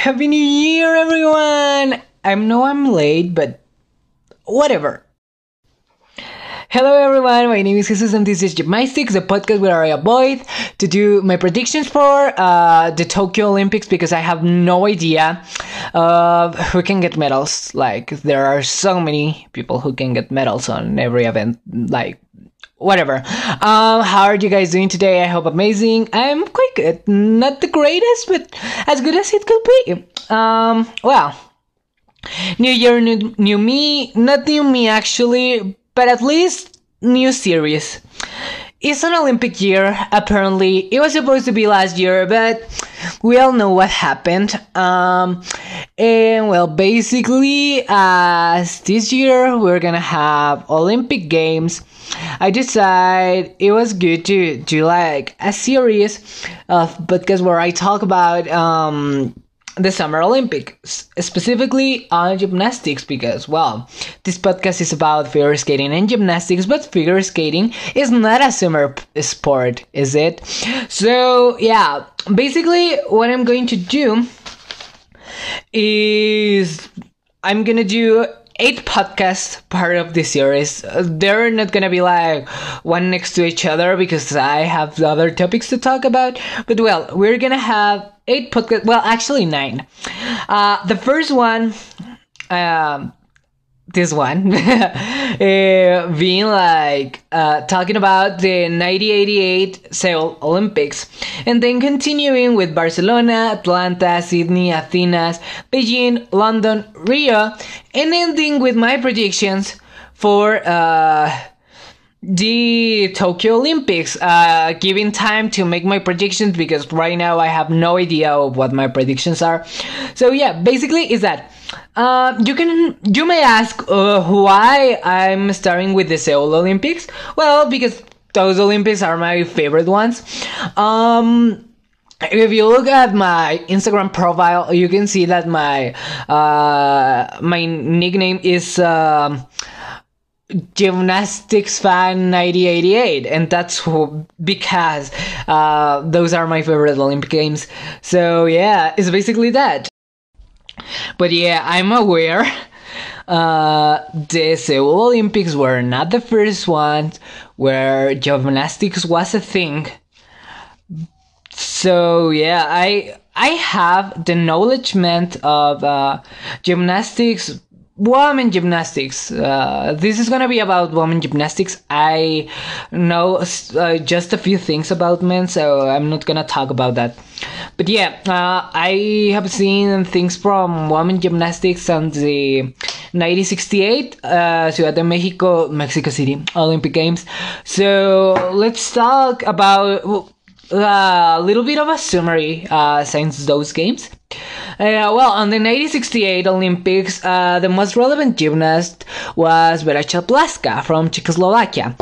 Happy New Year, everyone! I know I'm late, but whatever. Hello, everyone. My name is Jesus, and this is Gymnastics, the podcast where I avoid to do my predictions for uh, the Tokyo Olympics because I have no idea who can get medals. Like, there are so many people who can get medals on every event. Like, whatever. Um, how are you guys doing today? I hope amazing. I'm quite good. Not the greatest, but as good as it could be. Um, well, new year, new, new me. Not new me actually, but at least new series. It's an Olympic year, apparently. It was supposed to be last year, but we all know what happened. Um, and well, basically, as this year we're gonna have Olympic Games, I decided it was good to do like a series of podcasts where I talk about um the Summer Olympics, specifically on gymnastics, because, well, this podcast is about figure skating and gymnastics, but figure skating is not a summer sport, is it? So, yeah, basically, what I'm going to do is I'm gonna do eight podcasts part of the series. Uh, they're not gonna be like one next to each other because I have other topics to talk about. But well, we're gonna have eight podcasts. Well, actually nine. Uh, the first one, um, this one, uh, being like uh, talking about the 1988 Seoul Olympics, and then continuing with Barcelona, Atlanta, Sydney, Athens, Beijing, London, Rio, and ending with my predictions for uh, the Tokyo Olympics. Uh, giving time to make my predictions because right now I have no idea of what my predictions are. So yeah, basically is that. Uh, you can you may ask uh, why I'm starting with the Seoul Olympics. Well, because those Olympics are my favorite ones. Um, if you look at my Instagram profile, you can see that my uh, my nickname is. Uh, gymnastics fan 1988 and that's because uh, those are my favorite olympic games so yeah it's basically that but yeah i'm aware uh, the seoul olympics were not the first ones where gymnastics was a thing. So yeah i i have the knowledgement of uh, gymnastics women gymnastics. Uh, this is gonna be about women gymnastics. I know uh, just a few things about men, so I'm not gonna talk about that. But yeah, uh, I have seen things from women gymnastics and the 1968 uh, Ciudad de Mexico, Mexico City Olympic Games. So let's talk about a little bit of a summary uh, since those games. Uh, well, on the 1968 Olympics, uh, the most relevant gymnast was Vera Caslavska from Czechoslovakia.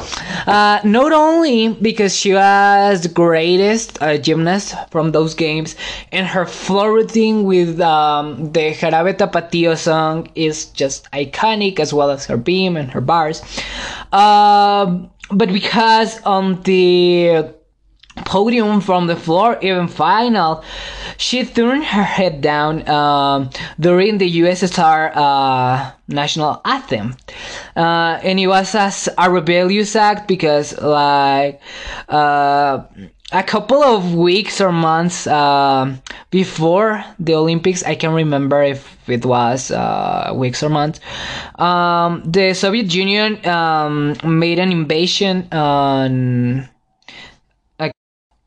Uh, not only because she was the greatest uh, gymnast from those games, and her floor routine with um, the Jarabe Tapatio song is just iconic, as well as her beam and her bars. Um, but because on the podium from the floor, even final. She turned her head down um, during the USSR uh, national anthem, uh, and it was as a rebellious act because, like, uh, a couple of weeks or months um, before the Olympics, I can remember if it was uh, weeks or months. Um, the Soviet Union um, made an invasion on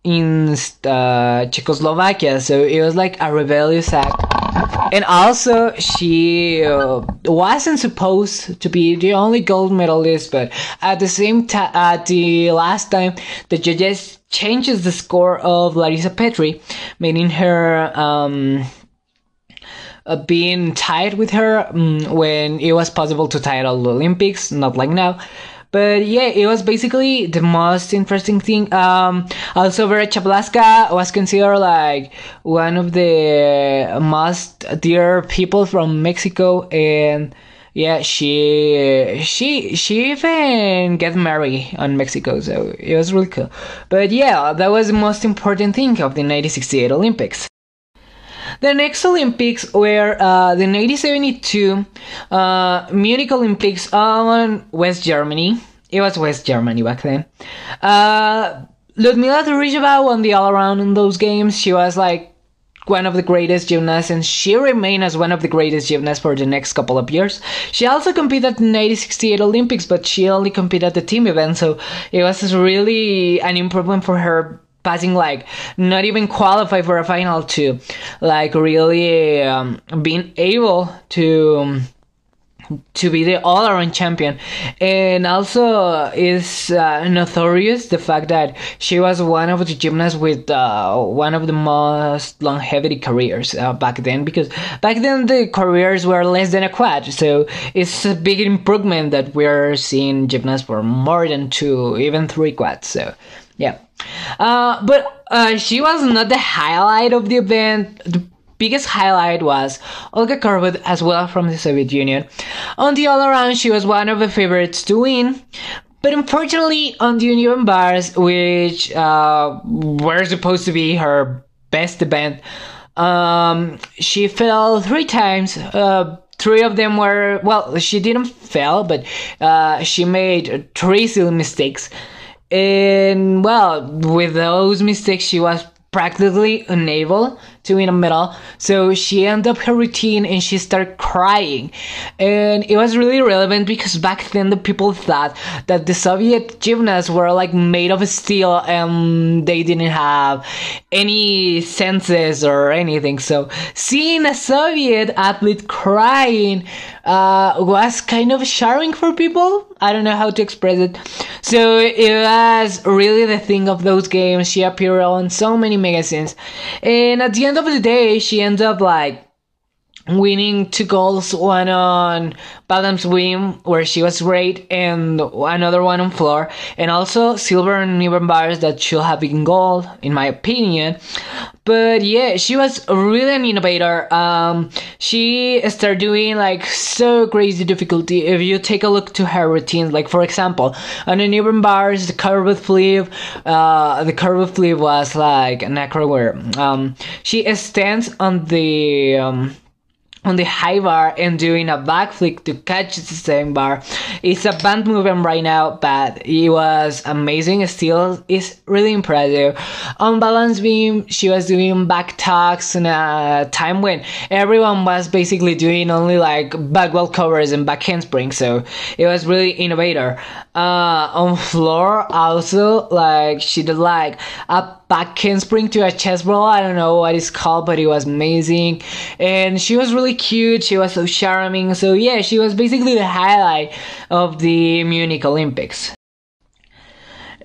in uh, Czechoslovakia, so it was like a rebellious act. And also, she uh, wasn't supposed to be the only gold medalist, but at the same time, at the last time, the judges changes the score of Larissa Petri, meaning her um, uh, being tied with her um, when it was possible to tie at all the Olympics, not like now. But yeah, it was basically the most interesting thing. Um, also, Vera was considered like one of the most dear people from Mexico, and yeah, she she she even get married on Mexico, so it was really cool. But yeah, that was the most important thing of the 1968 Olympics. The next Olympics were uh, the 1972 uh, Munich Olympics on West Germany. It was West Germany back then. Uh, Ludmila Turishcheva won the all around in those games. She was like one of the greatest gymnasts and she remained as one of the greatest gymnasts for the next couple of years. She also competed in the 1968 Olympics, but she only competed at the team event, so it was really an improvement for her passing like not even qualify for a final to like really um, being able to um, to be the all-around champion. And also is uh, notorious the fact that she was one of the gymnasts with uh, one of the most longevity careers uh, back then. Because back then the careers were less than a quad. So it's a big improvement that we're seeing gymnasts for more than two even three quads. So yeah uh, but uh, she was not the highlight of the event the biggest highlight was Olga Korbut as well from the Soviet Union. On the all around, she was one of the favorites to win. But unfortunately, on the uneven bars, which uh, were supposed to be her best event, um, she fell three times. Uh, three of them were well, she didn't fail, but uh, she made three silly mistakes. And well, with those mistakes, she was practically unable to win a medal. So she ended up her routine and she started crying. And it was really relevant because back then the people thought that the Soviet gymnasts were like made of steel and they didn't have any senses or anything. So seeing a Soviet athlete crying uh, was kind of shocking for people. I don't know how to express it. So it was really the thing of those games. She appeared on so many magazines. And at the end of the day, she ended up like winning two goals, one on balance beam where she was great, and another one on floor, and also silver on even bars that should have been gold in my opinion. But yeah, she was really an innovator. Um, she started doing like so crazy difficulty. If you take a look to her routines, like for example, on the even bars, the Korbut flip, uh, the Korbut flip was like an acro where um, she stands on the um, on the high bar and doing a backflip to catch the same bar. It's a band movement right now, but it was amazing. Still, it's really impressive. On balance beam, she was doing back tucks in a time when everyone was basically doing only like back walkovers and back handspring. So it was really innovator. Uh, on floor also, like she did like a back handspring to a chest roll. I don't know what it's called, but it was amazing. And she was really cute. She was so charming. So yeah, she was basically the highlight of the Munich Olympics.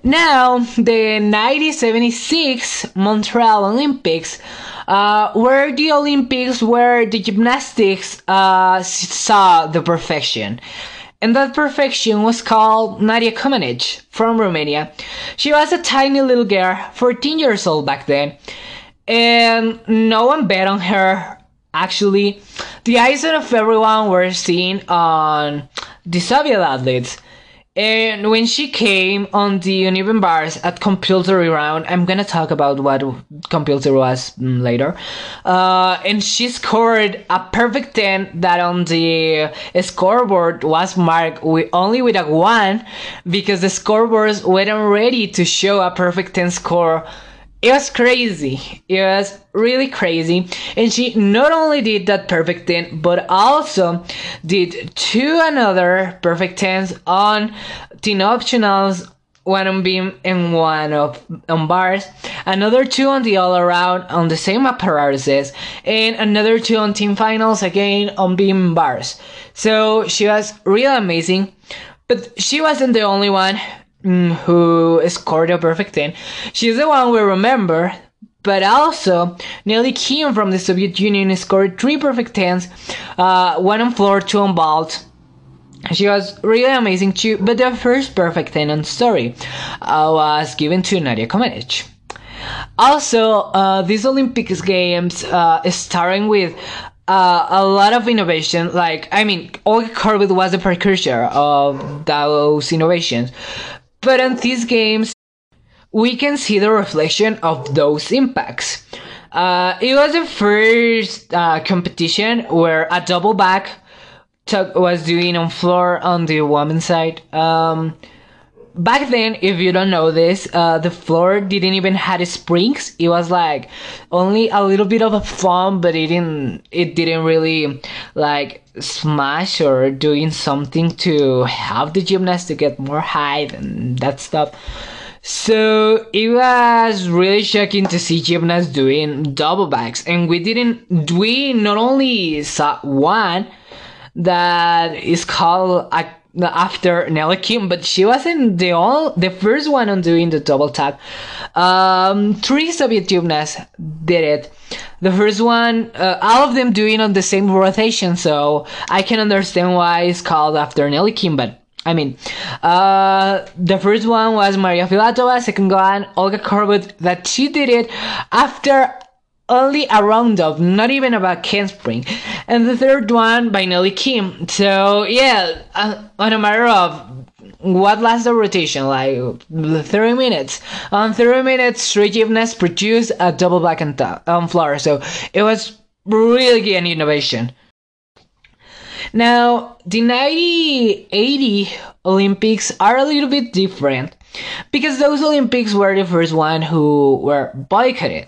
Now, the 1976 Montreal Olympics uh, were the Olympics where the gymnastics uh, saw the perfection and that perfection was called Nadia Comaneci from Romania. She was a tiny little girl, 14 years old back then, and no one bet on her. Actually, the eyes of everyone were seen on the Soviet athletes. And when she came on the uneven bars at compulsory round, I'm gonna talk about what compulsory was mm, later. Uh, and she scored a perfect 10 that on the scoreboard was marked with only with a 1 because the scoreboards weren't ready to show a perfect 10 score it was crazy. It was really crazy. And she not only did that perfect 10, but also did two another perfect 10s on 10 optionals, one on beam and one of on bars, another two on the all around on the same apparatuses, and another two on team finals again on beam bars. So she was really amazing. But she wasn't the only one. Mm, who scored a perfect 10. She's the one we remember, but also Nelly Kim from the Soviet Union scored three perfect 10s, uh, one on floor, two on vault. She was really amazing too, but the first perfect 10 on story uh, was given to Nadia Comaneci. Also, uh, these Olympics Games uh, starting with uh, a lot of innovation. Like, I mean, Olga Korbut was the precursor of those innovations. But in these games, we can see the reflection of those impacts. Uh, it was the first uh, competition where a double back was doing on floor on the women's side. Um, back then, if you don't know this, uh, the floor didn't even had springs. It was like only a little bit of a foam, but it didn't. It didn't really like smash or doing something to help the gymnast to get more height and that stuff. So it was really shocking to see gymnasts doing double backs, and we didn't. We not only saw one that is called a after Nelly Kim, but she wasn't the all the first one on doing the double tap. Um, three Soviet gymnasts did it. The first one, uh, all of them doing on the same rotation, so I can understand why it's called after Nelly Kim, but. I mean, uh, the first one was Maria Filatova, second one Olga Korbut, that she did it after only a round of, not even about back handspring. And the third one by Nelly Kim. So, yeah, uh, on a matter of what lasts the rotation, like 30 minutes. On 30 minutes, three gymnasts produced a double back on, on floor. So, it was really an innovation. Now, the 1980 Olympics are a little bit different because those Olympics were the first one who were boycotted.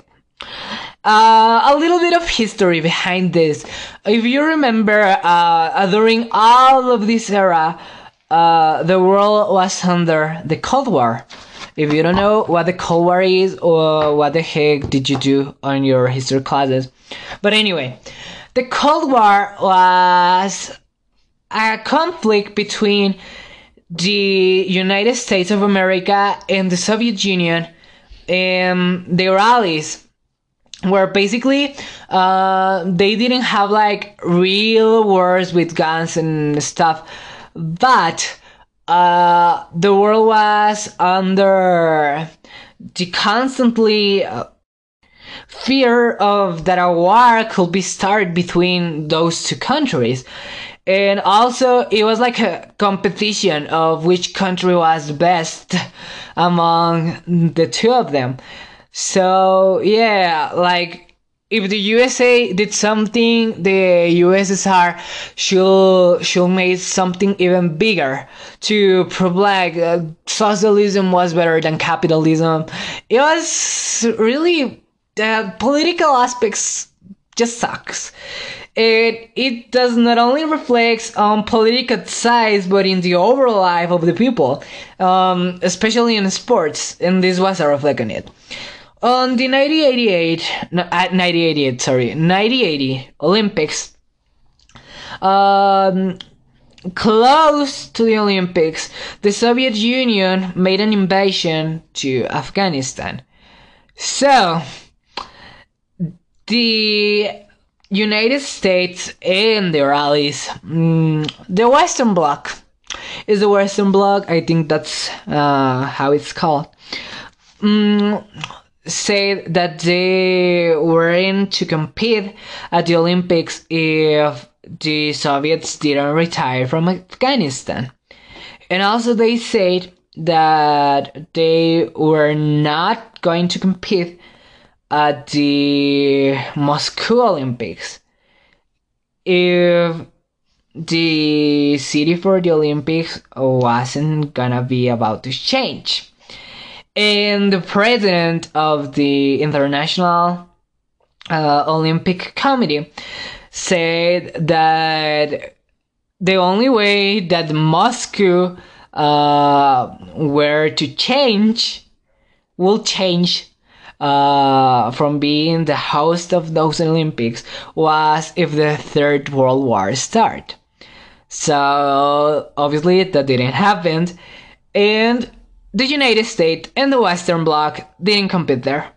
Uh, a little bit of history behind this. If you remember, uh, during all of this era, uh, the world was under the Cold War. If you don't know what the Cold War is, or what the heck did you do on your history classes? But anyway, the Cold War was a conflict between the United States of America and the Soviet Union and their allies where basically uh, they didn't have like real wars with guns and stuff, but uh, the world was under the constantly uh, fear of that a war could be started between those two countries. And also, it was like a competition of which country was best among the two of them. So yeah, like if the USA did something, the USSR should should make something even bigger to prove like uh, socialism was better than capitalism. It was really the political aspects just sucks. It it does not only reflects on political sides, but in the overall life of the people, um, especially in sports, and this was a reflect on it. On the 1988, no, at 1988, sorry, 1980 Olympics, um, close to the Olympics, the Soviet Union made an invasion to Afghanistan. So, the United States and their allies, mm, the Western Bloc, is the Western Bloc. I think that's uh, how it's called. Mm, say that they were in to compete at the Olympics if the Soviets didn't retire from Afghanistan. And also they said that they were not going to compete at the Moscow Olympics if the city for the Olympics wasn't gonna be about to change. And the president of the International uh, Olympic Committee said that the only way that Moscow uh, were to change will change uh, from being the host of those Olympics was if the Third World War start. So obviously that didn't happen, and the United States and the Western Bloc didn't compete there.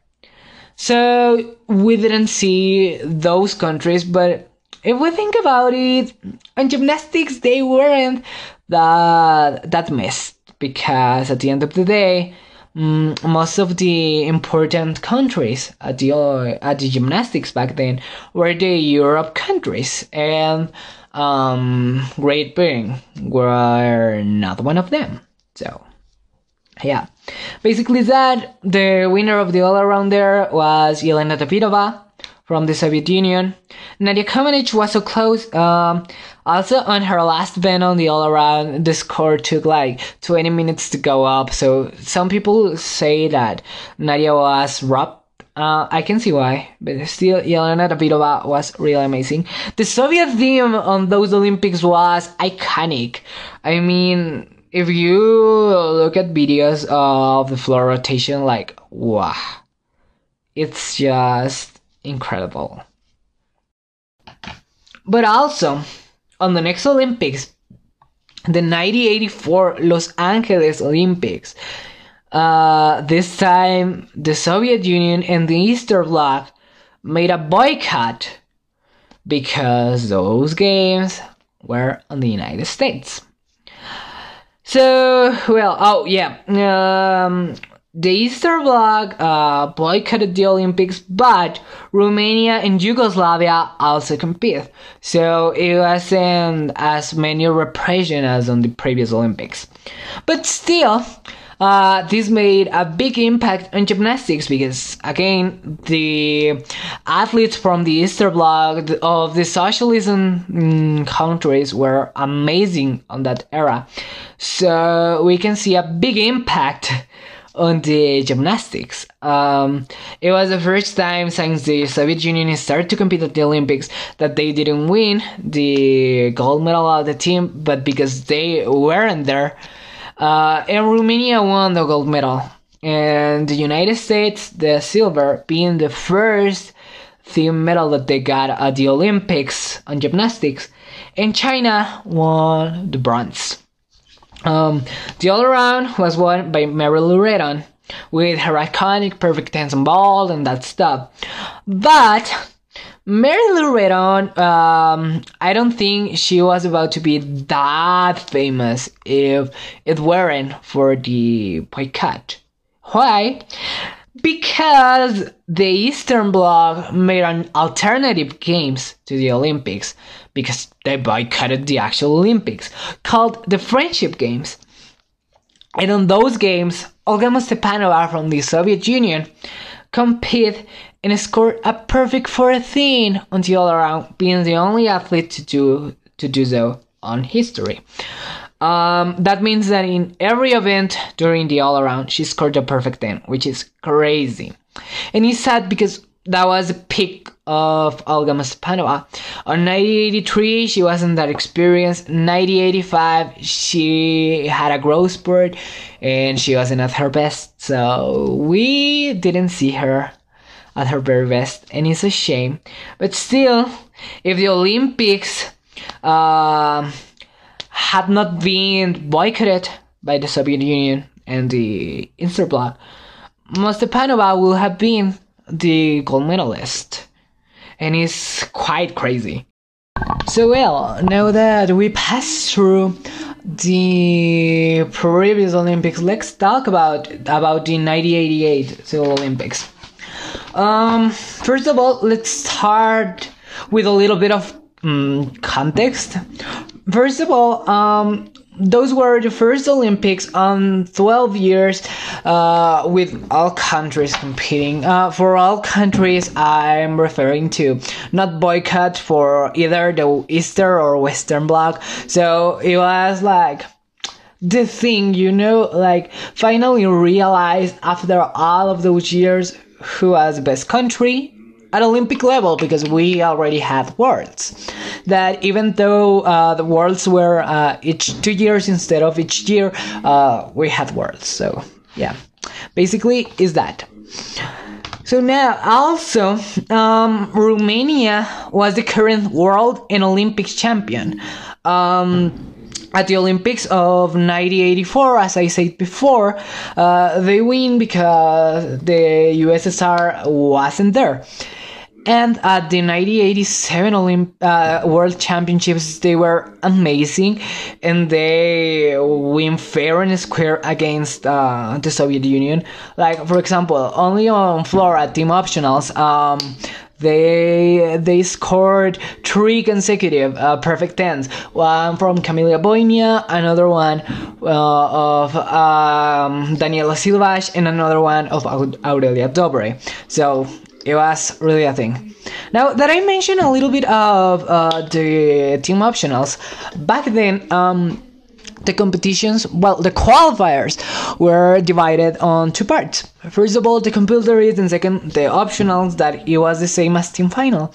So we didn't see those countries, but if we think about it, on gymnastics they weren't that that missed because at the end of the day, um, most of the important countries at the at the gymnastics back then were the Europe countries, and um, Great Britain were not one of them. So yeah. Basically, that the winner of the all around there was Yelena Davidova from the Soviet Union. Nadia Comaneci was so close. Um, also, on her last event on the all around, the score took like 20 minutes to go up. So some people say that Nadia was robbed. Uh, I can see why, but still, Yelena Davidova was really amazing. The Soviet theme on those Olympics was iconic. I mean, if you look at videos of the floor rotation, like, wow, it's just incredible. But also, on the next Olympics, the 1984 Los Angeles Olympics, uh, this time the Soviet Union and the Eastern Bloc made a boycott because those games were on the United States. So, well, oh yeah, um, the Easter Bloc uh, boycotted the Olympics, but Romania and Yugoslavia also compete. So it wasn't as many repression as on the previous Olympics. But still, uh, this made a big impact on gymnastics because, again, the athletes from the Eastern Bloc of the socialism mm, countries were amazing on that era. So we can see a big impact on the gymnastics. Um, it was the first time since the Soviet Union started to compete at the Olympics that they didn't win the gold medal of the team, but because they weren't there. Uh, and Romania won the gold medal, and the United States the silver, being the first team medal that they got at the Olympics on gymnastics, and China won the bronze. Um, the all around was won by Mary Lou Retton with her iconic perfect hands on ball and that stuff. But Mary Lou Retton, um, I don't think she was about to be that famous if it weren't for the boycott. Why? Because the Eastern Bloc made an alternative games to the Olympics because they boycotted the actual Olympics called the Friendship Games. And on those games, Olga Stepanova from the Soviet Union compete and scored a perfect 14 on the all around, being the only athlete to do to do so on history. Um, that means that in every event during the all around, she scored a perfect 10, which is crazy. And it's sad because that was a peak of Olga Stepanova. On 1983, she wasn't that experienced. 1985, she had a growth spurt and she wasn't at her best. So we didn't see her at her very best, and it's a shame. But still, if the Olympics uh, had not been boycotted by the Soviet Union and the Eastern Bloc, Stepanova would have been the gold medalist. And it's quite crazy. So well, now that we passed through the previous Olympics, let's talk about about the 1988 Seoul Olympics. Um, first of all, let's start with a little bit of um, context. First of all, um, those were the first Olympics on 12 years uh, with all countries competing. Uh, for all countries, I'm referring to not boycott for either the Eastern or Western Bloc. So it was like the thing, you know, like finally realized after all of those years who has the best country at Olympic level because we already had worlds. That even though uh, the worlds were uh, each two years instead of each year, uh, we had worlds. So yeah, basically is that. So now also, um, Romania was the current world and Olympic champion. Um, at the Olympics of 1984, as I said before, uh, they win because the USSR wasn't there. And at the 1987 Olymp- uh, World Championships, they were amazing, and they win fair and square against uh, the Soviet Union. Like for example, only on floor at team optionals, um, they they scored three consecutive uh, perfect tens. One from Camelia Voinea, another one uh, of um, Daniela Silvas, and another one of Aurelia Dobre. So it was really a thing. Now that I mentioned a little bit of uh, the team optionals, back then. Um, the competitions, well, the qualifiers were divided on two parts. First of all, the compulsories, and second, the optionals, that it was the same as team final.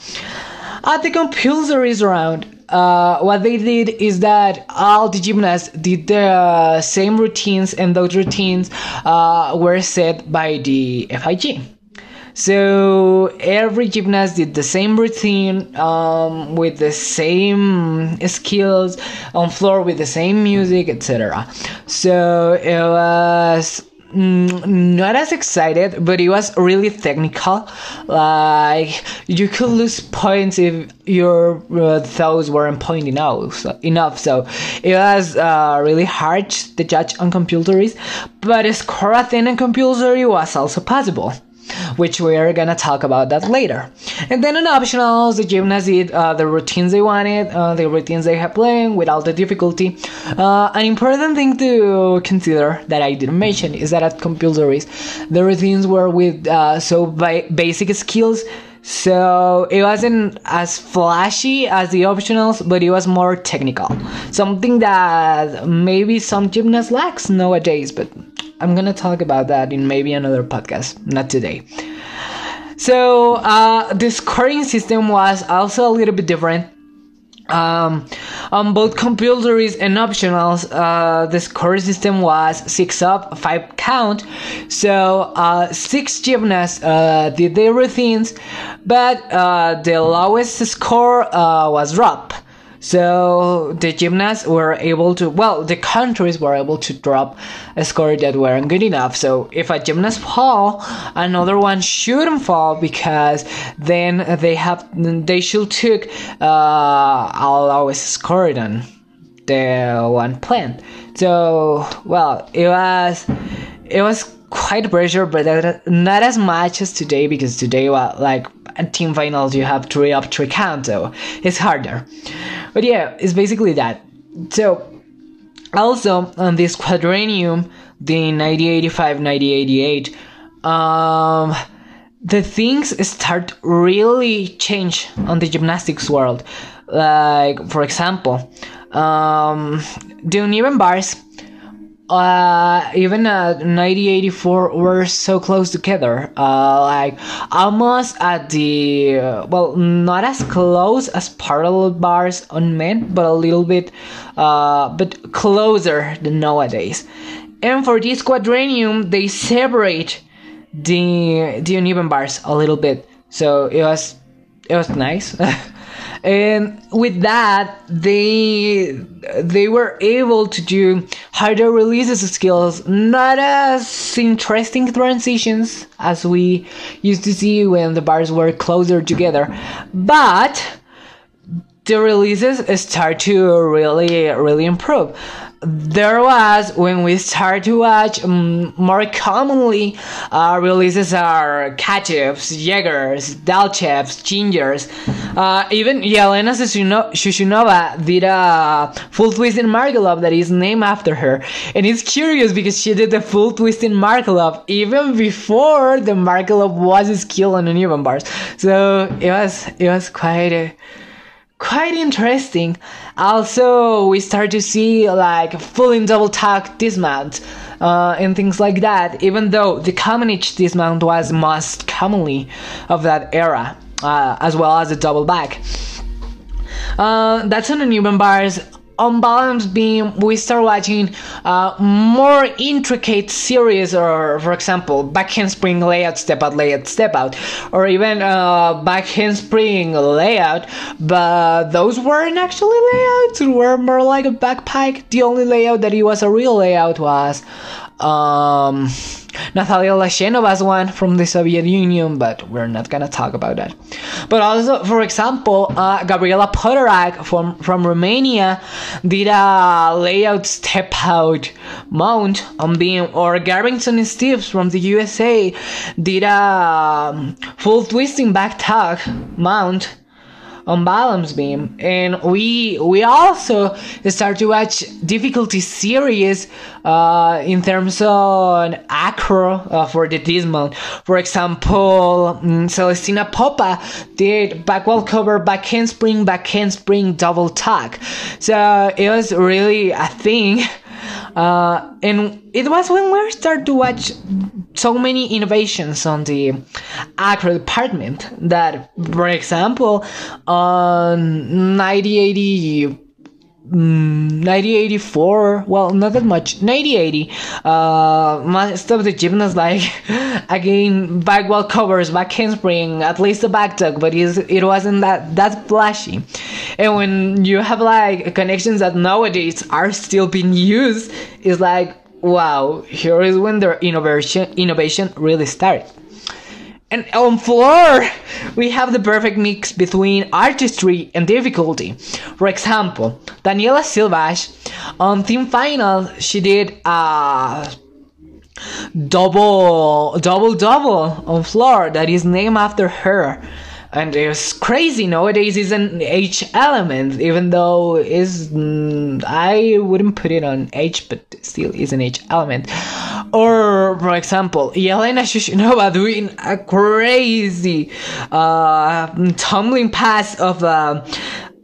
At the compulsories round, uh, what they did is that all the gymnasts did the same routines, and those routines uh, were set by the FIG. So every gymnast did the same routine um, with the same skills on floor with the same music, etc. So it was mm, not as excited, but it was really technical. Like you could lose points if your uh, weren't pointing out so, enough. So it was uh, really hard to judge on computers, but score a thing on compulsory was also possible which we are gonna talk about that later. And then on optionals, the gymnasts did uh, the routines they wanted, uh, the routines they had playing without the difficulty. Uh, an important thing to consider that I didn't mention is that at compulsories, the routines were with uh, so basic skills. So it wasn't as flashy as the optionals, but it was more technical. Something that maybe some gymnasts lacks nowadays, but I'm gonna talk about that in maybe another podcast, not today. So uh, the scoring system was also a little bit different. Um, on both compulsories and optionals, uh, the scoring system was six up, five count. So uh, six gymnasts uh, did their routines, but uh, the lowest score uh, was drop. So the gymnasts were able to, well, the countries were able to drop a score that weren't good enough. So if a gymnast fall, another one shouldn't fall because then they have, they should took uh, a lowest score than the one planned. So well, it was, it was quite pressure, but not as much as today because today, well, like team finals, you have three up, three count, so it's harder. But yeah, it's basically that. So, also on this quadrennium, the 1985 1988, um, the things start really change on the gymnastics world. Like, for example, um, the uneven bars uh, even uh, 1984 were so close together. Uh, like almost at the uh, well not as close as parallel bars on men but a little bit uh, but closer than nowadays. And for this quadrennium they separate the the uneven bars a little bit. So it was it was nice and with that they they were able to do harder releases skills not as interesting transitions as we used to see when the bars were closer together. But the releases start to really really improve there was when we start to watch um, more commonly uh, releases are Tkachevs, Jaegers, Dalchevs, Giengers. Uh, even Yelena Shushunova did a full twist in Markelov that is named after her. And it's curious because she did the full twist in Markelov even before the Markelov was a skill on the uneven bars. So it was it was quite a quite interesting. Also, we start to see like full in double tuck dismount uh, and things like that. Even though the Comaneci dismount was most commonly of that era, uh, as well as the double back. Uh, that's on the uneven bars on balance beam we start watching uh, more intricate series or for example back handspring layout step out layout step out or even uh, back handspring layout but those weren't actually layouts. Were more like a backpack. The only layout that it was a real layout was Um, Natalia Lashenova one from the Soviet Union, but we're not gonna talk about that. But also, for example, uh, Gabriela Potorac from, from Romania did a layout step out mount on beam, or Garrison Steves from the USA did a um, full twisting back tuck mount on balance beam and we we also start to watch difficulty series uh, in terms of acro uh, for the dismount for example um, celestina popa did back walkover back handspring back handspring double tuck. So it was really a thing uh, and it was when we started to watch so many innovations on the acro department that, for example, on 9080 1984 mm, well not that much 1980 uh most of the gymnasts like again back walkovers back handspring at least the back tuck but it wasn't that that flashy. And when you have like connections that nowadays are still being used it's like wow here is when their innovation innovation really started and on floor, we have the perfect mix between artistry and difficulty. For example, Daniela Silvas on team final, she did a double, double, double on floor that is named after her and it's crazy nowadays is an H element, even though is mm, I wouldn't put it on H, but still is an H element. Or for example, Yelena Shushunova doing a crazy uh, tumbling pass of. Uh,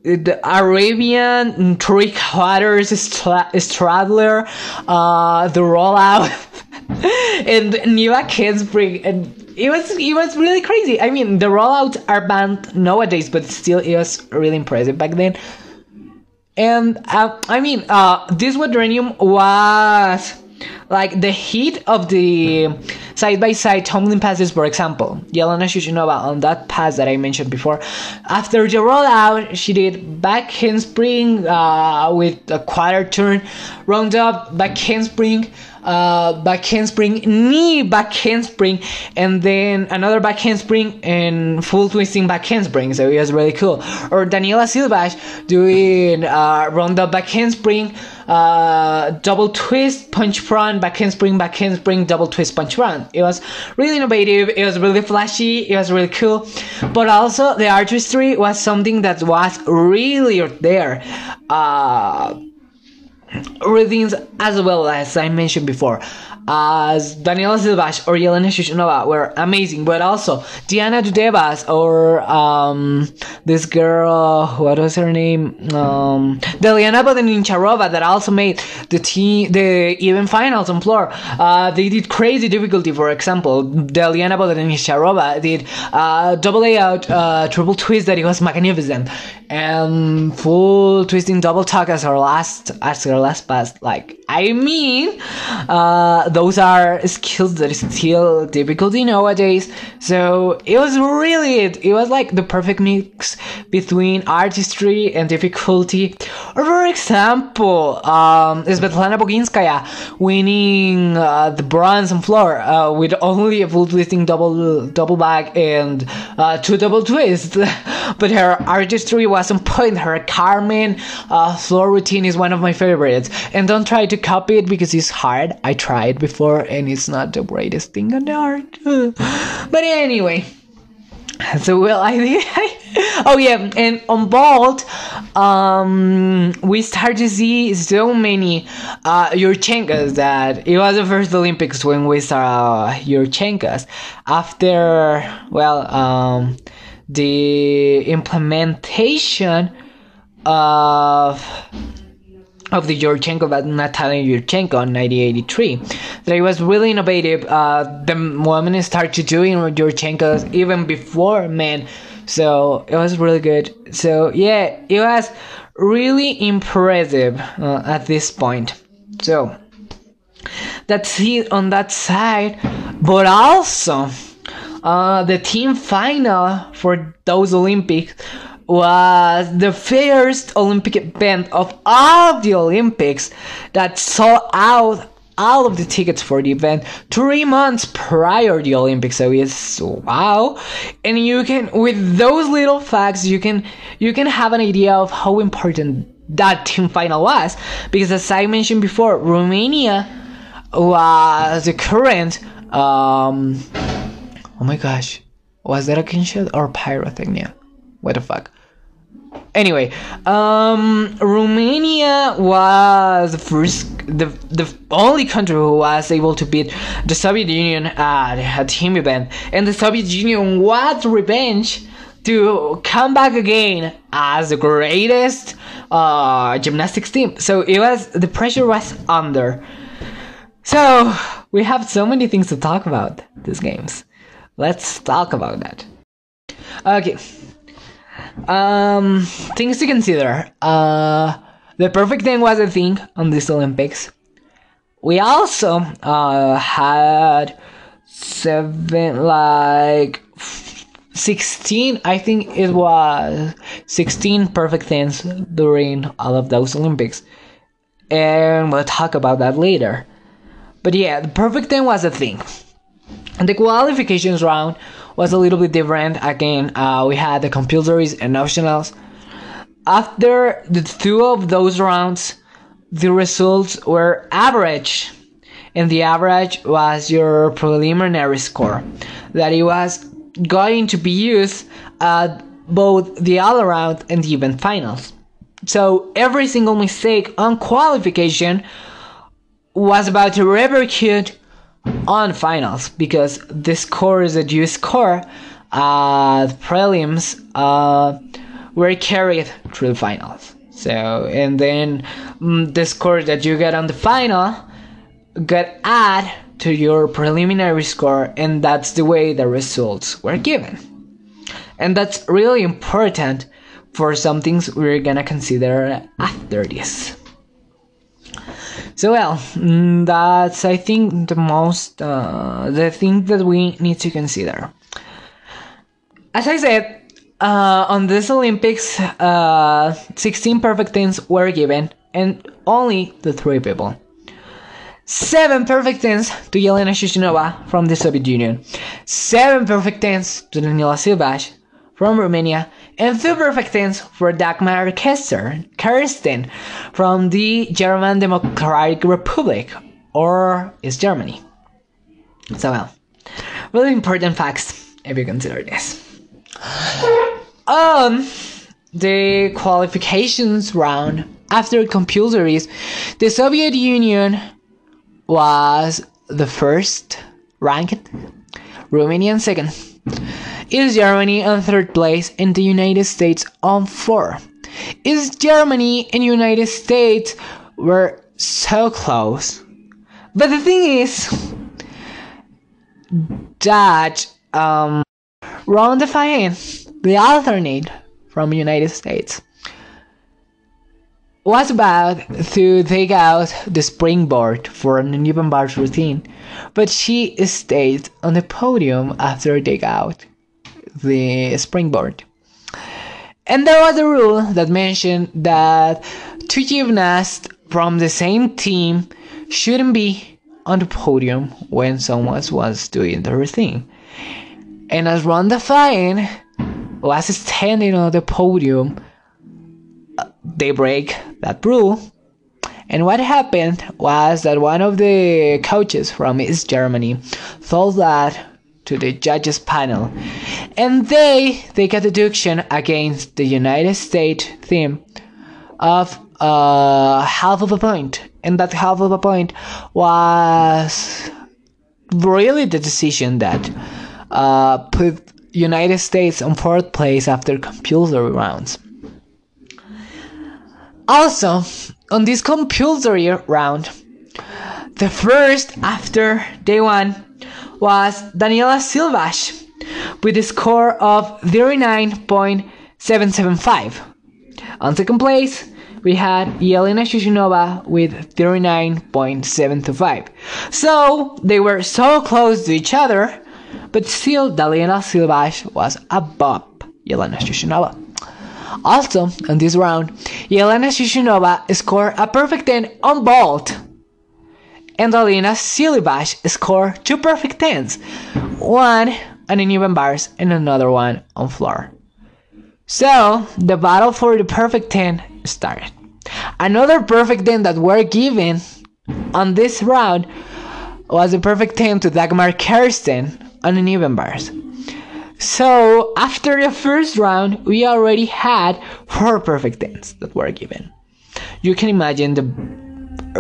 the Arabian three quarters straddler, uh, the rollout, and new handspring, and it was it was really crazy. I mean, the rollouts are banned nowadays, but still, it was really impressive back then. And uh, I mean, uh, this quadrennium was like the heat of the side by side tumbling passes, for example. Yelena Shushunova on that pass that I mentioned before. After the rollout, she did back handspring uh, with a quarter turn, round up, back handspring uh, back handspring, knee back handspring, and then another back handspring and full twisting back handspring. So it was really cool. Or Daniela Silvas doing uh, round up back handspring, uh, double twist, punch front, back handspring, back handspring, double twist, punch front. It was really innovative. It was really flashy. It was really cool. But also the artistry was something that was really there. Uh, readings as well as I mentioned before as Daniela Silvas or Yelena Shushunova were amazing, but also Diana Dudevas or um, this girl, what was her name? Um, Deliana Vodenincharova that also made the team, the even finals on floor. Uh, they did crazy difficulty. For example, Deliana Vodenincharova did uh, double layout, uh, triple twist that it was magnificent, and full twisting double tuck as her last as her last pass. Like I mean, uh, those are skills that is still difficulty nowadays. So it was really it. It was like the perfect mix between artistry and difficulty. Or for example, um, Svetlana Boginskaya winning uh, the bronze on floor uh, with only a full twisting double double back and uh, two double twists. but her artistry was on point. Her Carmen uh, floor routine is one of my favorites. And don't try to copy it because it's hard. I tried before and it's not the greatest thing on the art. but anyway. So well, I, oh yeah, and on vault, um, we start to see so many uh, Yurchenkos that it was the first Olympics when we saw Yurchenkos. After well, um, the implementation of of the Yurchenko by Natalia Yurchenko in 1983. That it was really innovative. Uh, the women started doing Yurchenko's even before men. So it was really good. So yeah, it was really impressive uh, at this point. So that's it on that side. But also, uh, the team final for those Olympics was the first Olympic event of all the Olympics that sold out all of the tickets for the event three months prior to the Olympics. So it's wow, and you can with those little facts you can you can have an idea of how important that team final was. Because as I mentioned before, Romania was the current um oh my gosh was that a gunshot or pyrotechnia what the fuck? Anyway um romania was the first the the only country who was able to beat the soviet union at a team event. And the soviet union was revenge to come back again as the greatest uh, gymnastics team. So it was the pressure was under. So we have so many things to talk about these games. Let's talk about that. Okay um, things to consider. Uh, the perfect thing was a thing on this Olympics. We also uh, had seven, like 16, I think it was 16 perfect things during all of those Olympics. And we'll talk about that later. But yeah, the perfect thing was a thing. And the qualifications round was a little bit different. Again, uh, we had the compulsories and optionals. After the two of those rounds, the results were average, and the average was your preliminary score that it was going to be used at both the all around and the event finals. So every single mistake on qualification was about to repercute on finals because this the scores that you score at prelims uh, were carried through the finals. So, and then mm, the score that you get on the final get add to your preliminary score, and that's the way the results were given. And that's really important for some things we're gonna consider after this. So well, mm, that's I think the most uh, the thing that we need to consider. As I said, uh, on this Olympics, uh, 16 perfect things were given, and only the three people. Seven perfect things to Yelena Shushunova from the Soviet Union. Seven perfect things to Daniela Silvash from Romania, and two perfect things for Dagmar Kersten from the German Democratic Republic, or is Germany. So well, really important facts if you consider this. Um, the qualifications round after compulsories, the Soviet Union was the first ranked, Romanian second is Germany on third place and the United States on four? Is Germany and United States were so close? But the thing is that um, Rhonda Faehn, the alternate from United States, was about to take out the springboard for an uneven bars routine, but she stayed on the podium after take out the springboard. And there was a rule that mentioned that two gymnasts from the same team shouldn't be on the podium when someone was doing the thing. And as Rhonda Faehn was standing on the podium, they break that rule. And what happened was that one of the coaches from East Germany thought that to the judges panel and they take a deduction against the United States team of uh, half of a point and that half of a point was really the decision that uh, put United States on fourth place after compulsory rounds. Also, on this compulsory round, the first after day one was Daniela Silvash with a score of 39.775. On second place, we had Yelena Shushunova with 39.725. So they were so close to each other, but still Daniela Silvash was above Yelena Shushunova. Also, on this round, Yelena Shushunova scored a perfect 10 on vault and Alina Silibash scored two perfect tens, one on uneven bars and another one on floor. So the battle for the perfect 10 started. Another perfect 10 that were given on this round was a perfect 10 to Dagmar Kersten on uneven bars. So after the first round, we already had four perfect 10s that were given. You can imagine the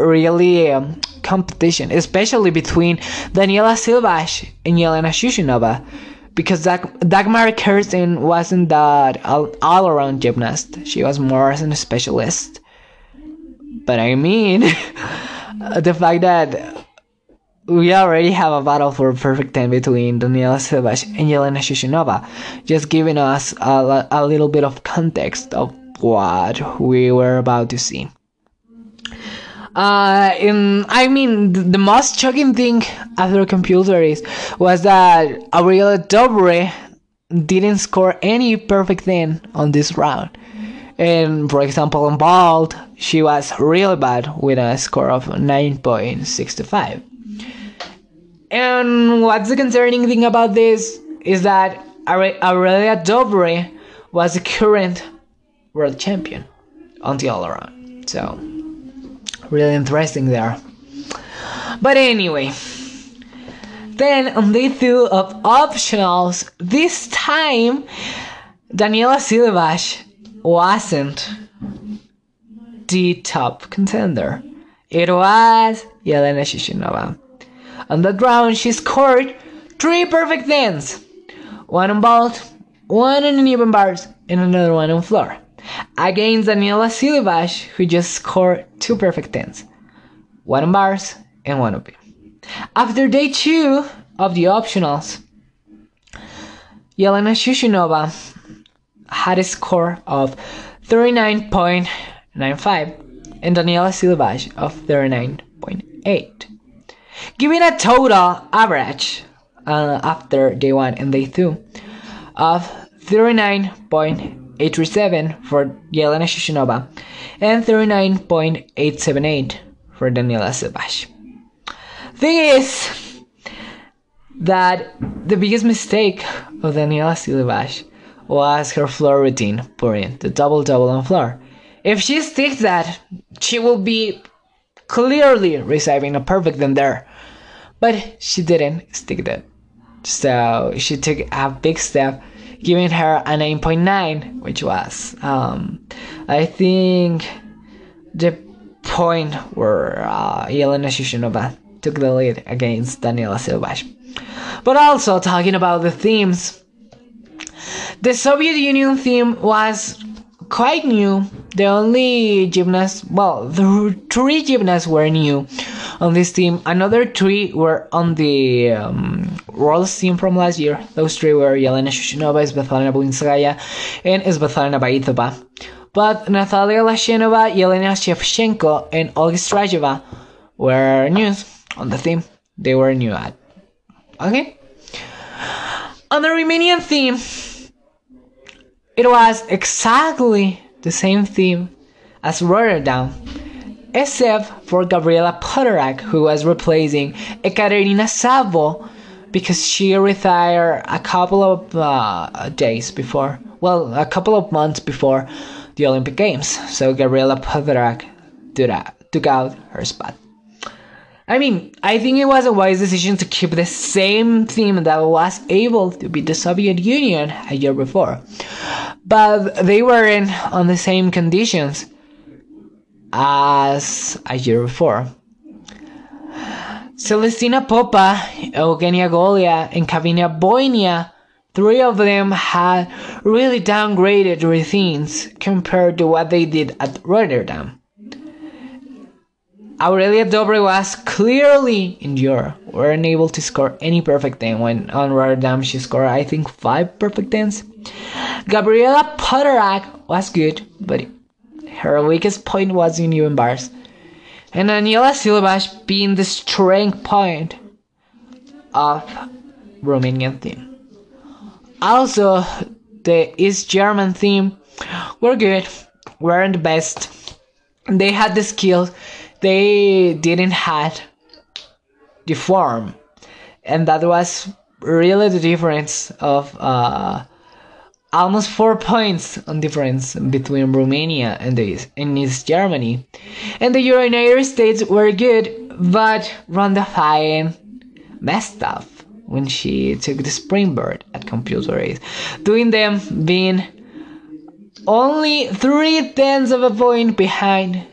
really um, competition, especially between Daniela Silvash and Yelena Shushunova, because Dag- Dagmar Kersten wasn't that all around gymnast. She was more as a specialist. But I mean, the fact that we already have a battle for perfect 10 between Daniela Silvash and Yelena Shushunova, just giving us a, a little bit of context of what we were about to see. Uh, in, I mean, the most shocking thing after compulsories was that Aurelia Dobre didn't score any perfect thing on this round. And for example, on vault, she was really bad with a score of 9.65. And what's the concerning thing about this is that Aurelia Dobre was the current world champion on the all around. So really interesting there. But anyway, then on day two of optionals, this time Daniela Silvash wasn't the top contender. It was Yelena Shushunova. On that round, she scored three perfect tens. One on vault, one on even bars, and another one on floor against Daniela Silvash, who just scored two perfect tens, one on bars and one on After day two of the optionals, Yelena Shushunova had a score of 39.95 and Daniela Silvash of 39.8, giving a total average uh, after day one and day two of 39.8. 837 for Yelena Shushunova and 39.878 for Daniela Silvash. Thing is that the biggest mistake of Daniela Silvash was her floor routine pouring the double double on floor. If she sticks that, she will be clearly receiving a perfect in there. But she didn't stick that. So she took a big step giving her a 9.9, which was, um, I think, the point where uh, Yelena Shushunova took the lead against Daniela Silvash. But also, talking about the themes, the Soviet Union theme was quite new. The only gymnasts, well, the three gymnasts were new on this team. Another three were on the um, World team from last year. Those three were Yelena Shushunova, Svetlana Boginskaya, and Svetlana Baitova. But Natalia Laschenova, Yelena Shevchenko, and Olga Strazheva were new on the team. They were new at. Okay? On the Romanian theme, it was exactly the same theme as Rotterdam, except for Gabriela Potorac, who was replacing Ekaterina Szabo because she retired a couple of uh, days before, well, a couple of months before the Olympic Games. So Gabriela Potorac took out her spot. I mean, I think it was a wise decision to keep the same theme that was able to beat the Soviet Union a year before. But they weren't on the same conditions as a year before. Celestina Popa, Eugenia Golea, and Camelia Voinea, three of them had really downgraded routines compared to what they did at Rotterdam. Aurelia Dobre was clearly injured, weren't able to score any perfect ten when on Rotterdam she scored I think five perfect tens. Gabriela Potorac was good, but her weakest point was uneven bars. And Daniela Silvash being the strength point of Romanian team. Also, the East German team were good, weren't the best. They had the skills they didn't have form and that was really the difference of uh, almost four points on difference between Romania and the and East Germany. And the United States were good, but Rhonda Faehn messed up when she took the springboard at compulsories, doing them being only three tenths of a point behind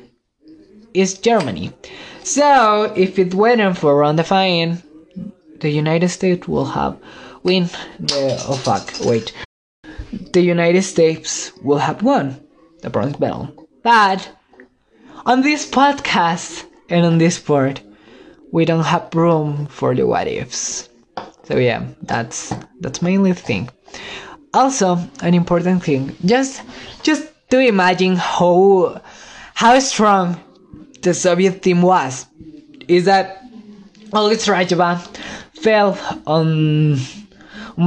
East Germany. So if it weren't for Rhonda Faehn, the United States will have win the oh fuck wait the United States will have won the bronze medal. But on this podcast and on this sport, we don't have room for the what ifs. So yeah, that's that's mainly the thing. Also, an important thing, just just to imagine how how strong the Soviet team was, is that oh, Olga Strazheva fell on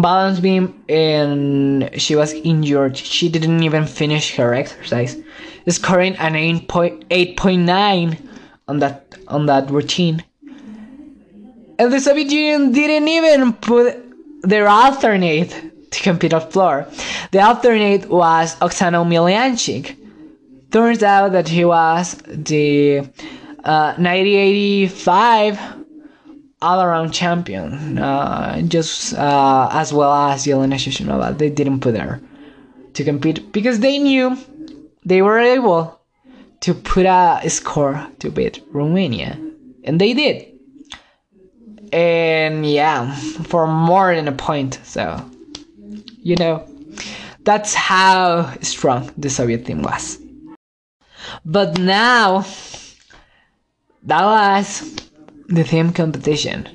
balance beam and she was injured. She didn't even finish her exercise, scoring an 8.9 on that on that routine. And the Soviet Union didn't even put their alternate to compete on floor. The alternate was Oksana Omelianchik. Turns out that he was the uh, 1985 all-around champion, uh, just uh, as well as Yelena Shushunova. They didn't put her to compete because they knew they were able to put a score to beat Romania, and they did. And yeah, for more than a point. So, you know, that's how strong the Soviet team was. But now, that was the theme competition.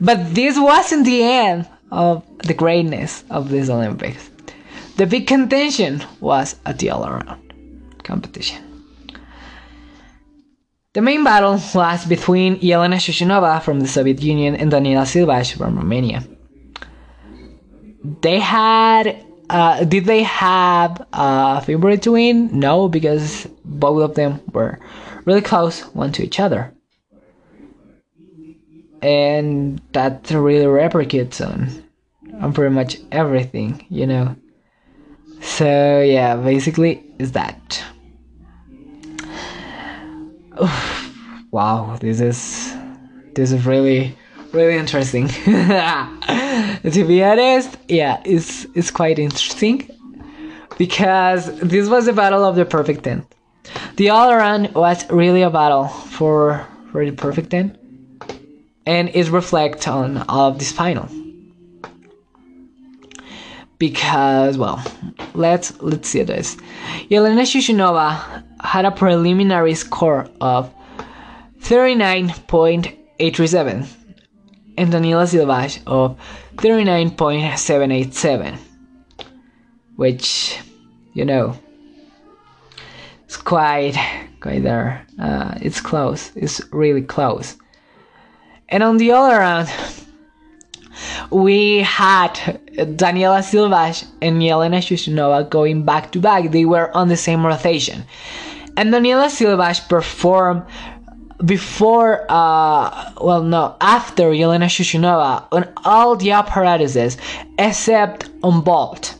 But this wasn't the end of the greatness of these Olympics. The big contention was at the all around competition. The main battle was between Yelena Shushunova from the Soviet Union and Daniela Silvash from Romania. They had, uh, did they have a favorite to win? No, because both of them were really close one to each other and that really replicates on on pretty much everything, you know. So yeah, basically is that. wow, this is this is really really interesting. to be honest, yeah, it's it's quite interesting because this was the battle of the perfect ten. The all around was really a battle for for the perfect ten and it reflects on of this final because well let's let's see this Yelena Shushunova had a preliminary score of 39.837 and Daniela Silvash of 39.787 which you know it's quite quite there uh, it's close it's really close and on the other hand, we had Daniela Silvash and Yelena Shushunova going back to back. They were on the same rotation. And Daniela Silvash performed before, uh, well, no, after Yelena Shushunova on all the apparatuses except on vault.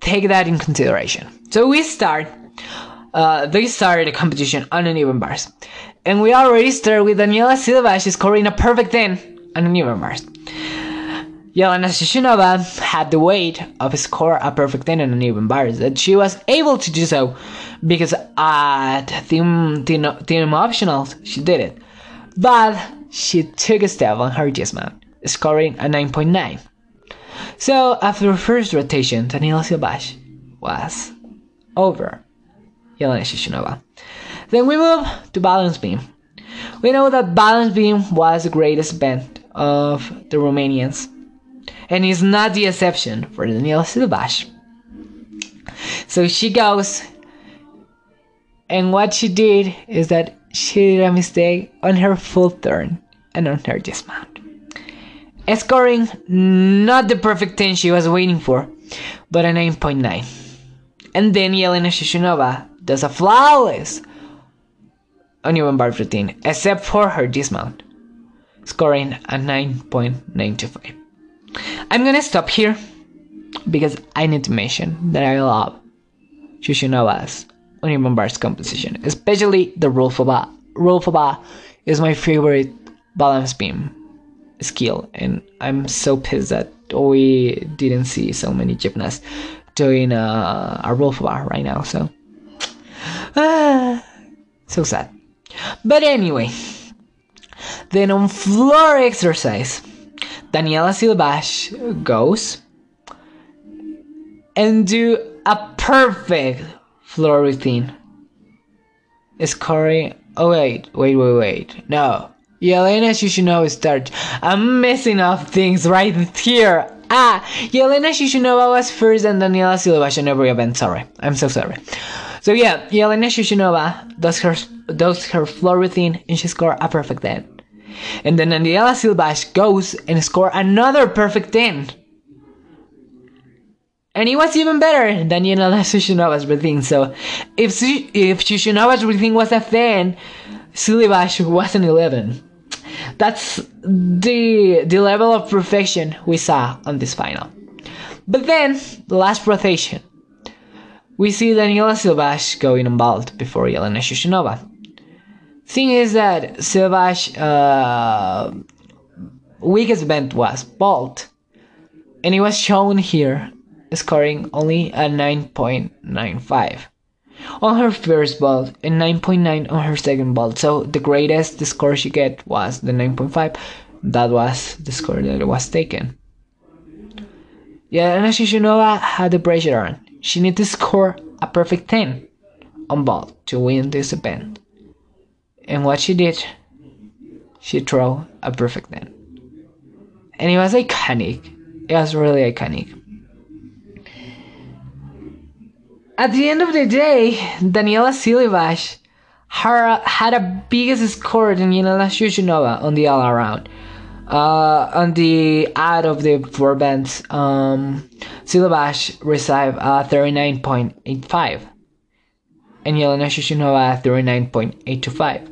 Take that in consideration. So we start, uh, they started the competition on uneven bars. And we already start with Daniela Silvash. She's scoring a perfect 10 on uneven bars. Yelena Shushunova had the weight of score a perfect 10 on uneven bars that she was able to do so because uh, at team, team, team optionals she did it. But she took a step on her dismount, scoring a 9.9. So after first rotation, Daniela Silvash was over Yelena Shushunova. Then we move to balance beam. We know that balance beam was the greatest event of the Romanians, and is not the exception for Daniela Silvash. So she goes, and what she did is that she did a mistake on her full turn and on her dismount. Scoring not the perfect 10 she was waiting for, but a 9.9. And then Yelena Shushunova does a flawless uneven bar routine, except for her dismount. scoring a 9.925. I'm gonna stop here because I need to mention that I love Shushunova's uneven bars composition, especially the for bar. Is my favorite balance beam skill, and I'm so pissed that we didn't see so many gymnasts doing uh, a roll for bar right now. So, so sad. But anyway, then on floor exercise, Daniela Silvash goes and do a perfect floor routine. Scoring. Oh wait, wait, wait, wait. No. Yelena Shushunova start. I'm messing up things right here. Ah, Yelena Shushunova was first and Daniela Silvash in every event. Sorry, I'm so sorry. So yeah, Yelena Shushunova does her does her floor routine and she scored a perfect 10. And then Daniela Silvash goes and score another perfect 10. And it was even better than Yelena Shushunova's routine. So if if Shushunova's routine was a 10, Silvash was an 11. That's the the level of perfection we saw on this final. But then, the last rotation, we see Daniela Silvash going on vault before Yelena Shushunova. Thing is that Silvash uh, weakest event was vault, and it was shown here scoring only a 9.95 on her first vault and 9.9 on her second vault. So the greatest the score she get was the 9.5. That was the score that was taken. Yeah, and Shushunova had the pressure on. She needed to score a perfect 10 on vault to win this event. And what she did, she threw a perfect 10. And it was iconic. It was really iconic. At the end of the day, Daniela Silvash had a biggest score than Yelena Shushunova on the all around. Uh, on the out of the four bands, um, received uh, 39.85 and Yelena Shushunova 39.825.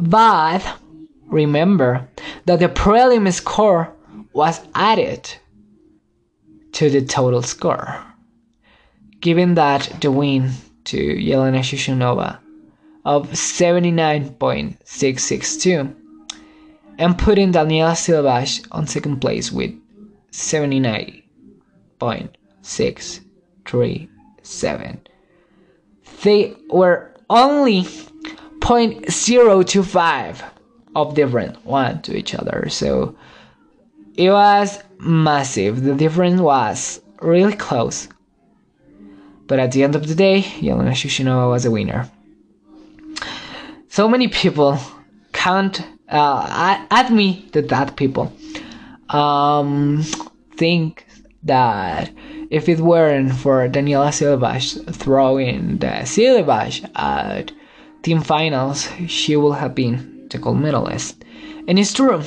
But remember that the prelim score was added to the total score giving that the win to Yelena Shushunova of 79.662 and putting Daniela Silvash on second place with 79.637. They were only 0.025 of different one to each other. So it was massive. The difference was really close. But at the end of the day, Yelena Shushunova was a winner. So many people can't uh, me that that people um, think that if it weren't for Daniela Silvash throwing the Silvash at team finals, she would have been the gold medalist. And it's true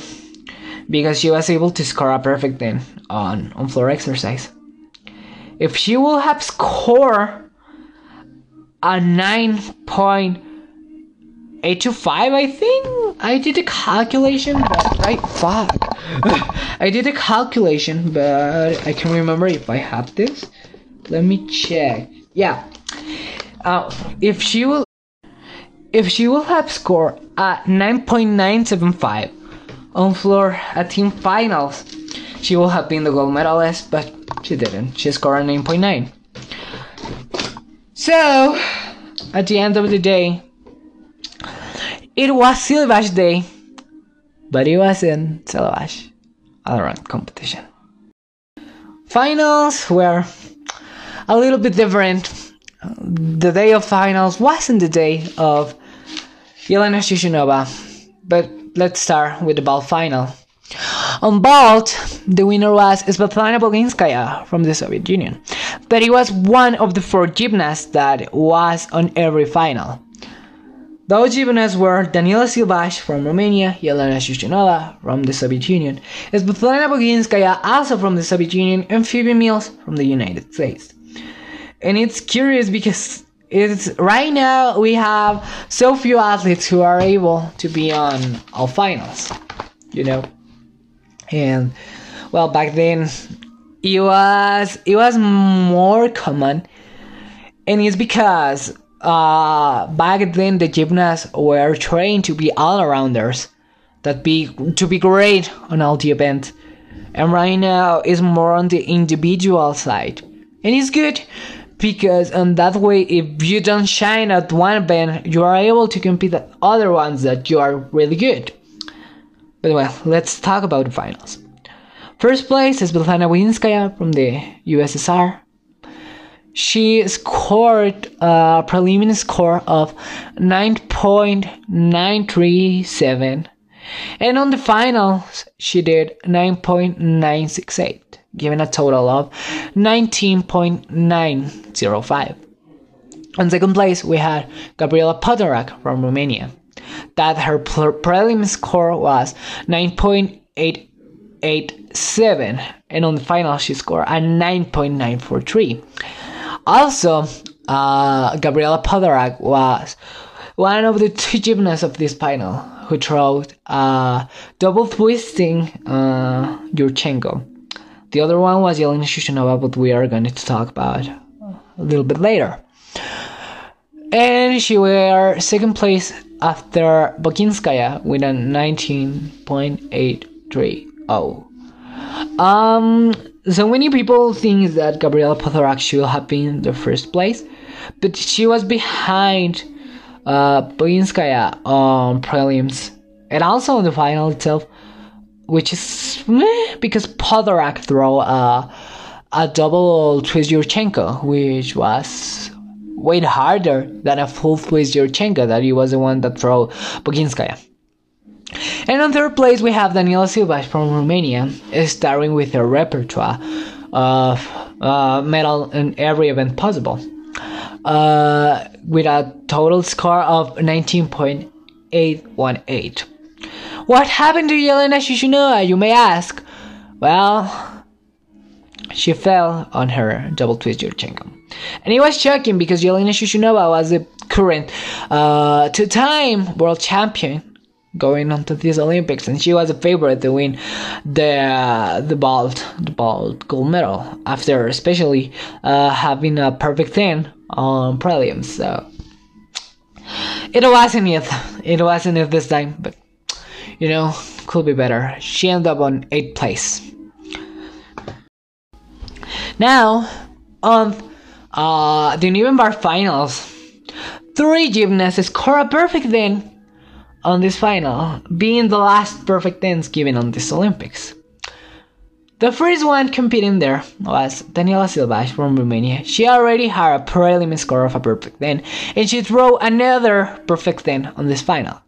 because she was able to score a perfect 10 on on floor exercise. If she will have scored a 9.825 i think i did a calculation but right fuck. I did a calculation but i can remember if i have this. Let me check. Yeah. Uh, if she will if she will have scored a 9.975 on floor at team finals she will have been the gold medalist but she didn't. She scored a 9.9. So, at the end of the day, it was Silvash Day, but it wasn't Silvash all around competition. Finals were a little bit different. The day of finals wasn't the day of Yelena Shushunova, but let's start with the ball final. On vault, the winner was Svetlana Boginskaya from the Soviet Union, but it was one of the four gymnasts that was on every final. Those gymnasts were Daniela Silvash from Romania, Yelena Shushunova from the Soviet Union, Svetlana Boginskaya also from the Soviet Union, and Phoebe Mills from the United States. And it's curious because it's right now we have so few athletes who are able to be on all finals. you know. And well, back then it was it was more common, and it's because uh, back then the gymnasts were trained to be all arounders, that be to be great on all the events, and right now it's more on the individual side, and it's good because in that way if you don't shine at one event you are able to compete at other ones that you are really good. But well let's talk about the finals first place is Svetlana Boginskaya from the USSR she scored a preliminary score of 9.937 and on the finals she did 9.968 giving a total of 19.905. On second place, we had Gabriela Potorac from Romania. That her prelim score was 9.887, and on the final, she scored a 9.943. Also, uh, Gabriela Potorac was one of the two gymnasts of this final who threw uh, double twisting uh, Yurchenko. The other one was Yelena Shushunova, but we are going to talk about a little bit later. And she were second place after Boginskaya with a 19.830. Um, so many people think that Gabriela Potorac should have been the first place, but she was behind uh, on prelims and also in the final itself which is meh, because Potorac throw a, a double twist Yurchenko, which was way harder than a full twist Yurchenko, that he was the one that throw Boginskaya. And on third place, we have Daniela Silvash from Romania, starring with a repertoire of uh, medal in every event possible, uh, with a total score of 19.818. What happened to Yelena Shushunova, you may ask? Well, she fell on her double twist Yurchenko. And it was shocking because Yelena Shushunova was the current uh, two time world champion going on to these Olympics, and she was a favorite to win the uh, the bald the bald gold medal after especially uh, having a perfect ten on prelims. So it wasn't it. It wasn't it this time, but you know, could be better. She ended up on 8th place. Now, on uh, the uneven bar finals, three gymnasts score a perfect 10 on this final, being the last perfect 10s given on this Olympics. The first one competing there was Daniela Silvash from Romania. She already had a preliminary score of a perfect 10, and she threw another perfect 10 on this final.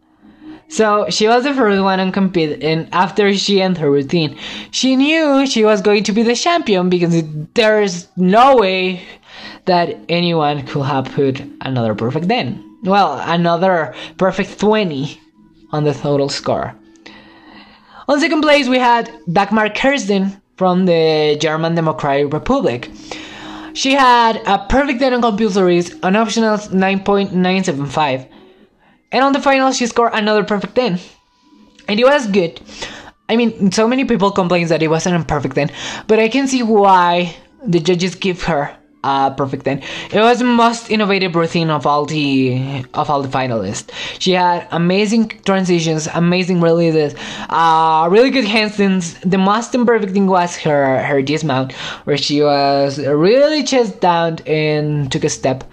So she was the first one to compete, and after she ended her routine, she knew she was going to be the champion because there's no way that anyone could have put another perfect 10. Well, another perfect 20 on the total score. On second place, we had Dagmar Kersten from the German Democratic Republic. She had a perfect 10 on compulsories, an optional 9.975 and on the final, she scored another perfect 10. And it was good. I mean, so many people complain that it wasn't a perfect 10, but I can see why the judges give her a perfect 10. It was the most innovative routine of all the of all the finalists. She had amazing transitions, amazing releases, uh, really good handstands. The most imperfect thing was her her dismount, where she was really chest down and took a step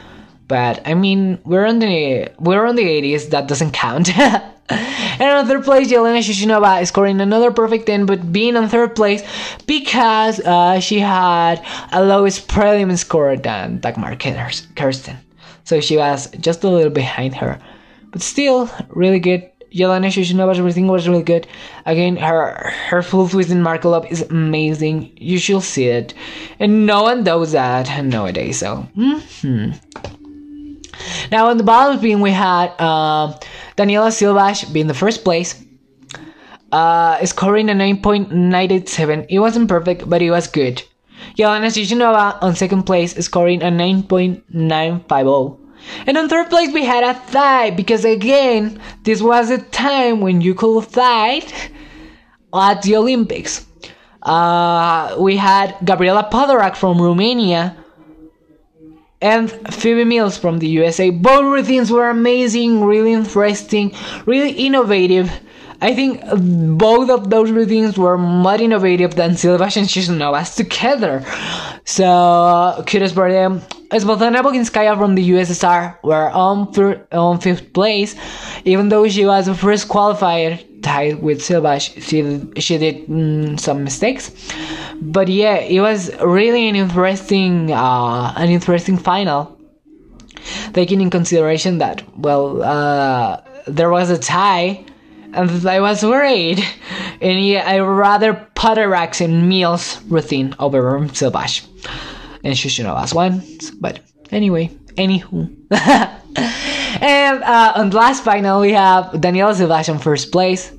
but I mean, we're on the we're on the 80s. That doesn't count. and on third place, Yelena Shushunova scoring another perfect 10, but being on third place because uh, she had a lowest prelim score than Dagmar Kersten. So she was just a little behind her. But still, really good. Yelena Shushunova's everything was really good. Again, her her full twist in Markel is amazing. You should see it. And no one does that nowadays, so. Mm-hmm. Now in the bottom being we had uh, Daniela Silvash being the first place, uh, scoring a 9.987. It wasn't perfect, but it was good. Yelena Shushunova on second place, scoring a 9.950. And on third place, we had a tie because again, this was a time when you could fight at the Olympics. Uh, we had Gabriela Potorac from Romania and Phoebe Mills from the USA. Both routines were amazing, really interesting, really innovative. I think both of those routines were more innovative than Silvash and Shushunovas together. So kudos for them. Svetlana Boginskaya from the USSR were on, on fifth place, even though she was the first qualifier tied with Silvash. She she did mm, some mistakes, but yeah, it was really an interesting uh, an interesting final. Taking in consideration that well, uh, there was a tie I was worried. And yeah, I rather Potorac's in Mills routine over Silvash and she should know Shushunovas one. But anyway, anywho. and uh, on the last final, we have Daniela Silvash in first place.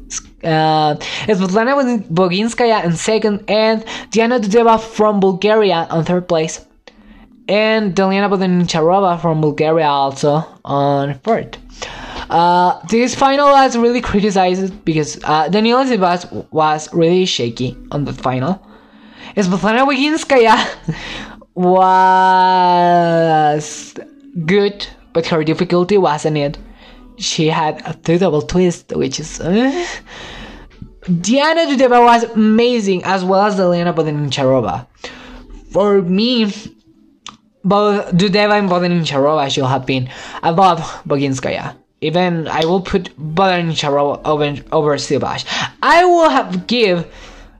Uh, Svetlana Boginskaya in second, and Diana Dudeva from Bulgaria on third place. And Deliana Vodenicharova from Bulgaria also on fourth. Uh, this final was really criticized because uh, Daniela was really shaky on the final. Svetlana Boginskaya was good, but her difficulty wasn't it. She had a two double twist, which is. Uh, Diana Dudeva was amazing, as well as Elena Vodenicharova. For me, both Dudeva and Vodenicharova should have been above Boginskaya. Even I will put Vodenicharova over over Silvash. I will have give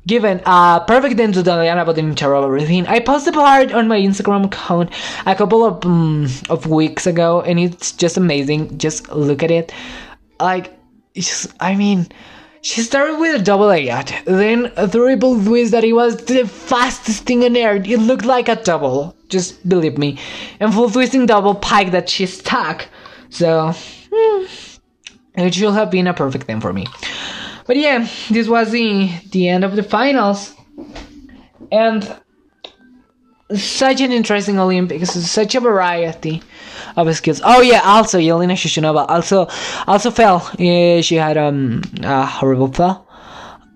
given a perfect end to Diana Vodenicharova routine. I posted part on my Instagram account a couple of um, of weeks ago, and it's just amazing. Just look at it, like, just, I mean. She started with a double ayat, then a triple twist that it was the fastest thing on earth. It looked like a double, just believe me. And full twisting double pike that she stuck. So, hmm, it should have been a perfect thing for me. But yeah, this was the the end of the finals, and such an interesting Olympics, such a variety of skills. Oh yeah, also Yelena Shushunova also also fell. Yeah, she had um a horrible fall.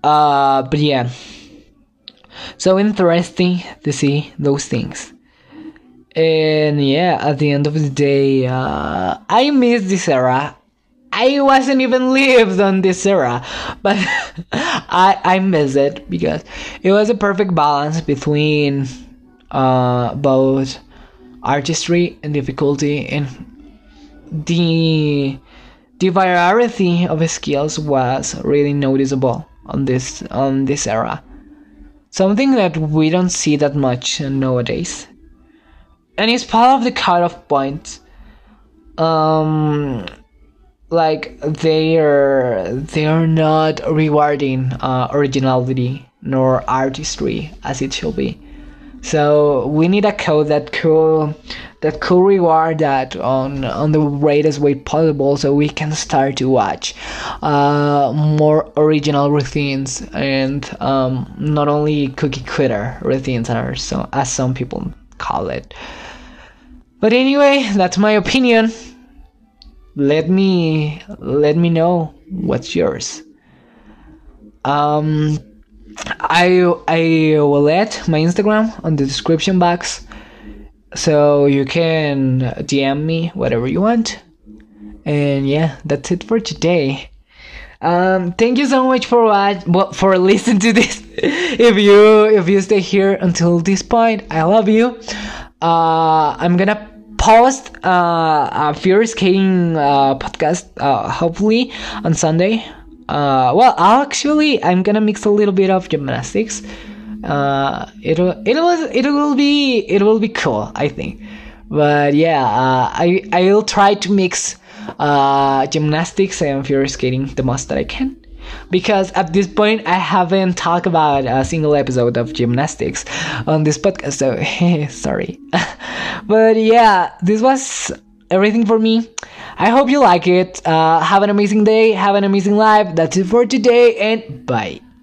Uh, but yeah, so interesting to see those things. And yeah, at the end of the day, uh, I miss this era. I wasn't even lived on this era, but I I miss it because it was a perfect balance between uh, both artistry and difficulty and the the variety of skills was really noticeable on this on this era something that we don't see that much nowadays and it's part of the cutoff point um like they are they are not rewarding uh, originality nor artistry as it should be so we need a code that could that could reward that on on the greatest way possible, so we can start to watch uh, more original routines and um, not only cookie cutter routines, or so as some people call it. But anyway, that's my opinion. Let me let me know what's yours. Um I I will add my Instagram on the description box, so you can DM me whatever you want. And yeah, that's it for today. Um, thank you so much for watch, for listening to this. if you if you stay here until this point, I love you. Uh, I'm gonna post uh, a figure skating uh, podcast uh, hopefully on Sunday uh, well, actually, I'm gonna mix a little bit of gymnastics. Uh, it'll it will it will be it will be cool, I think. But yeah, uh, I I will try to mix uh, gymnastics and figure skating the most that I can. Because at this point, I haven't talked about a single episode of gymnastics on this podcast, so sorry. but yeah, this was everything for me. I hope you like it. Uh, have an amazing day. Have an amazing life. That's it for today, and bye.